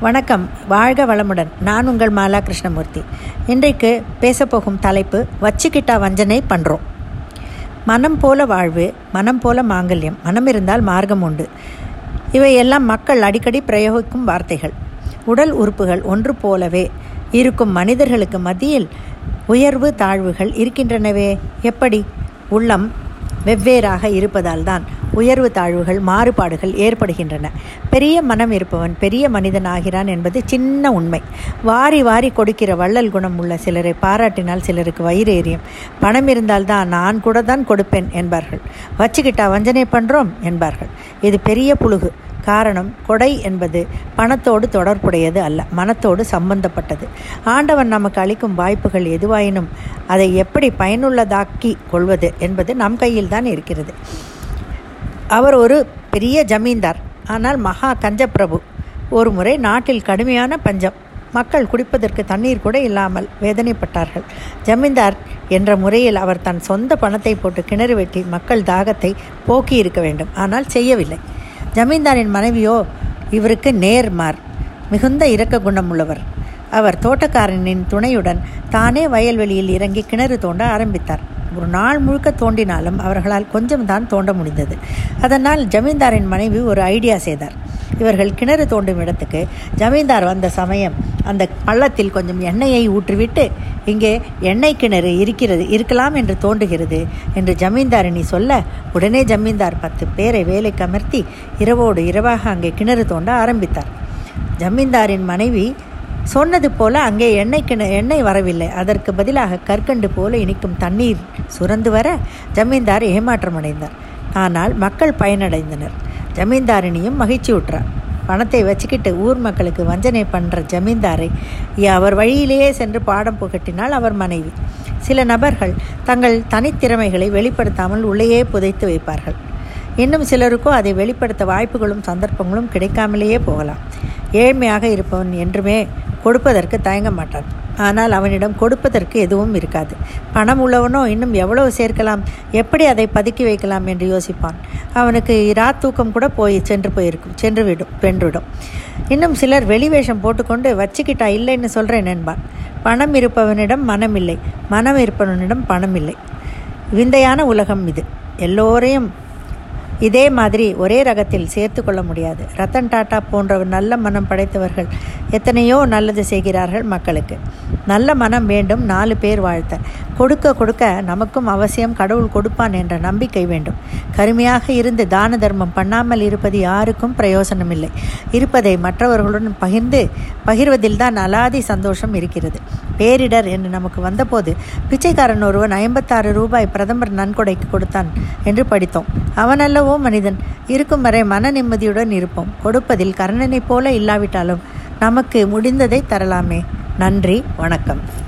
வணக்கம் வாழ்க வளமுடன். நான் உங்கள் மாலா கிருஷ்ணமூர்த்தி. இன்றைக்கு பேசப்போகும் தலைப்பு வச்சுக்கிட்டா வஞ்சனை பண்ணுறோம் மனம் போல வாழ்வு மனம் போல மாங்கல்யம் மனம் இருந்தால் மார்க்கம் உண்டு. இவையெல்லாம் மக்கள் அடிக்கடி பிரயோகிக்கும் வார்த்தைகள். உடல் உறுப்புகள் ஒன்று போலவே இருக்கும் மனிதர்களுக்கு மத்தியில் உயர்வு தாழ்வுகள் இருக்கின்றனவே. எப்படி? உள்ளம் வெவ்வேறாக இருப்பதால் தான் உயர்வு தாழ்வுகள் மாறுபாடுகள் ஏற்படுகின்றன. பெரிய மனம் இருப்பவன் பெரிய மனிதன் ஆகிறான் என்பது சின்ன உண்மை. வாரி வாரி கொடுக்கிற வள்ளல் குணம் உள்ள சிலரை பாராட்டினால் சிலருக்கு வயிறு எரியும். பணம் இருந்தால்தான் நான் கூட தான் கொடுப்பேன் என்பார்கள். வச்சுக்கிட்டா வஞ்சனை பண்ணுறோம் என்பார்கள். இது பெரிய புழுகு. காரணம் கொடை என்பது பணத்தோடு தொடர்புடையது அல்ல மனத்தோடு சம்பந்தப்பட்டது. ஆண்டவன் நமக்கு அளிக்கும் வாய்ப்புகள் எதுவாயினும் அதை எப்படி பயனுள்ளதாக்கி கொள்வது என்பது நம் கையில் தான் இருக்கிறது. அவர் ஒரு பெரிய ஜமீன்தார். ஆனால் மகா கஞ்சப்பிரபு ஒரு முறை நாட்டில் கடுமையான பஞ்சம். மக்கள் குடிப்பதற்கு தண்ணீர் கூட இல்லாமல் வேதனைப்பட்டார்கள். ஜமீன்தார் என்ற முறையில் அவர் தன் சொந்த பணத்தை போட்டு கிணறு வெட்டி மக்கள் தாகத்தை போக்கி இருக்க வேண்டும். ஆனால் செய்யவில்லை. ஜமீன்தாரின் மனைவியோ இவருக்கு நேர்மார் மிகுந்த இரக்க குணம் உள்ளவர். அவர் தோட்டக்காரனின் துணையுடன் தானே வயல்வெளியில் இறங்கி கிணறு தோண்ட ஆரம்பித்தார். ஒரு நாள் முழுக்க தோண்டினாலும் அவர்களால் கொஞ்சம் தான் தோண்ட முடிந்தது. அதனால் ஜமீன்தாரின் மனைவி ஒரு ஐடியா செய்தார். இவர்கள் கிணறு தோண்டும் இடத்துக்கு ஜமீன்தார் வந்த சமயம் அந்த பள்ளத்தில் கொஞ்சம் எண்ணெயை ஊற்றிவிட்டு இங்கே எண்ணெய் கிணறு இருக்கிறது இருக்கலாம் என்று தோன்றுகிறது என்று ஜமீன்தாரினி சொல்ல உடனே ஜமீன்தார் பத்து பேரை வேலைக்கு அமர்த்தி இரவோடு இரவாக அங்கே கிணறு தோண்ட ஆரம்பித்தார். ஜமீன்தாரின் மனைவி சொன்னது போல அங்கே எண்ணெய் கிண எண்ணெய் வரவில்லை. அதற்கு பதிலாக கற்கண்டு போல இனிக்கும் தண்ணீர் சுரந்து வர ஜமீன்தார் ஏமாற்றமடைந்தார் ஆனால் மக்கள் பயனடைந்தனர். ஜமீன்தாரினியும் மகிழ்ச்சி உற்றார் பணத்தை வச்சுக்கிட்டு ஊர் மக்களுக்கு வஞ்சனை பண்ணுற ஜமீன்தாரை அவர் வழியிலேயே சென்று பாடம் புகட்டினால் அவர் மனைவி. சில நபர்கள் தங்கள் தனித்திறமைகளை வெளிப்படுத்தாமல் உள்ளேயே புதைத்து வைப்பார்கள். இன்னும் சிலருக்கோ அதை வெளிப்படுத்த வாய்ப்புகளும் சந்தர்ப்பங்களும் கிடைக்காமலேயே போகலாம். ஏழ்மையாக இருப்பவன் என்றுமே கொடுப்பதற்கு தயங்க மாட்டான். ஆனால் அவனிடம் கொடுப்பதற்கு எதுவும் இருக்காது. பணம் உள்ளவனோ இன்னும் எவ்வளவு சேர்க்கலாம்? எப்படி அதை பதுக்கி வைக்கலாம் என்று யோசிப்பான். அவனுக்கு இரா தூக்கம் கூட போய் சென்று போயிருக்கும். சென்று விடும் வென்றுவிடும். இன்னும் சிலர் வெளி வேஷம் போட்டுக்கொண்டு வச்சுக்கிட்டா இல்லைன்னு சொல்கிறேன் என்பான். பணம் இருப்பவனிடம் மனம் இல்லை. மனம் இருப்பவனிடம் பணம் இல்லை. விந்தையான உலகம் இது. எல்லோரையும் இதே மாதிரி ஒரே ரகத்தில் சேர்த்து கொள்ள முடியாது. ரத்தன் டாட்டா போன்ற நல்ல மனம் படைத்தவர்கள். எத்தனையோ நல்லது செய்கிறார்கள் மக்களுக்கு. நல்ல மனம் வேண்டும் நாலு பேர் வாழ்த்த. கொடுக்க கொடுக்க நமக்கும் அவசியம் கடவுள் கொடுப்பான் என்ற நம்பிக்கை வேண்டும். கருமையாக இருந்து தான தர்மம் பண்ணாமல் இருப்பது யாருக்கும் பிரயோசனமில்லை. இருப்பதை மற்றவர்களுடன் பகிர்ந்து பகிர்வதில்தான் அலாதி சந்தோஷம் இருக்கிறது. பேரிடர் என்று நமக்கு வந்தபோது பிச்சைக்காரன் ஒருவன் ஐம்பத்தாறு ரூபாய் பிரதமர் நன்கொடைக்கு கொடுத்தான் என்று படித்தோம். அவனல்லவோ மனிதன் இருக்கும் வரை மன நிம்மதியுடன் இருப்போம். கொடுப்பதில் கர்ணனைப் போல இல்லாவிட்டாலும் நமக்கு முடிந்ததை தரலாமே. நன்றி வணக்கம்.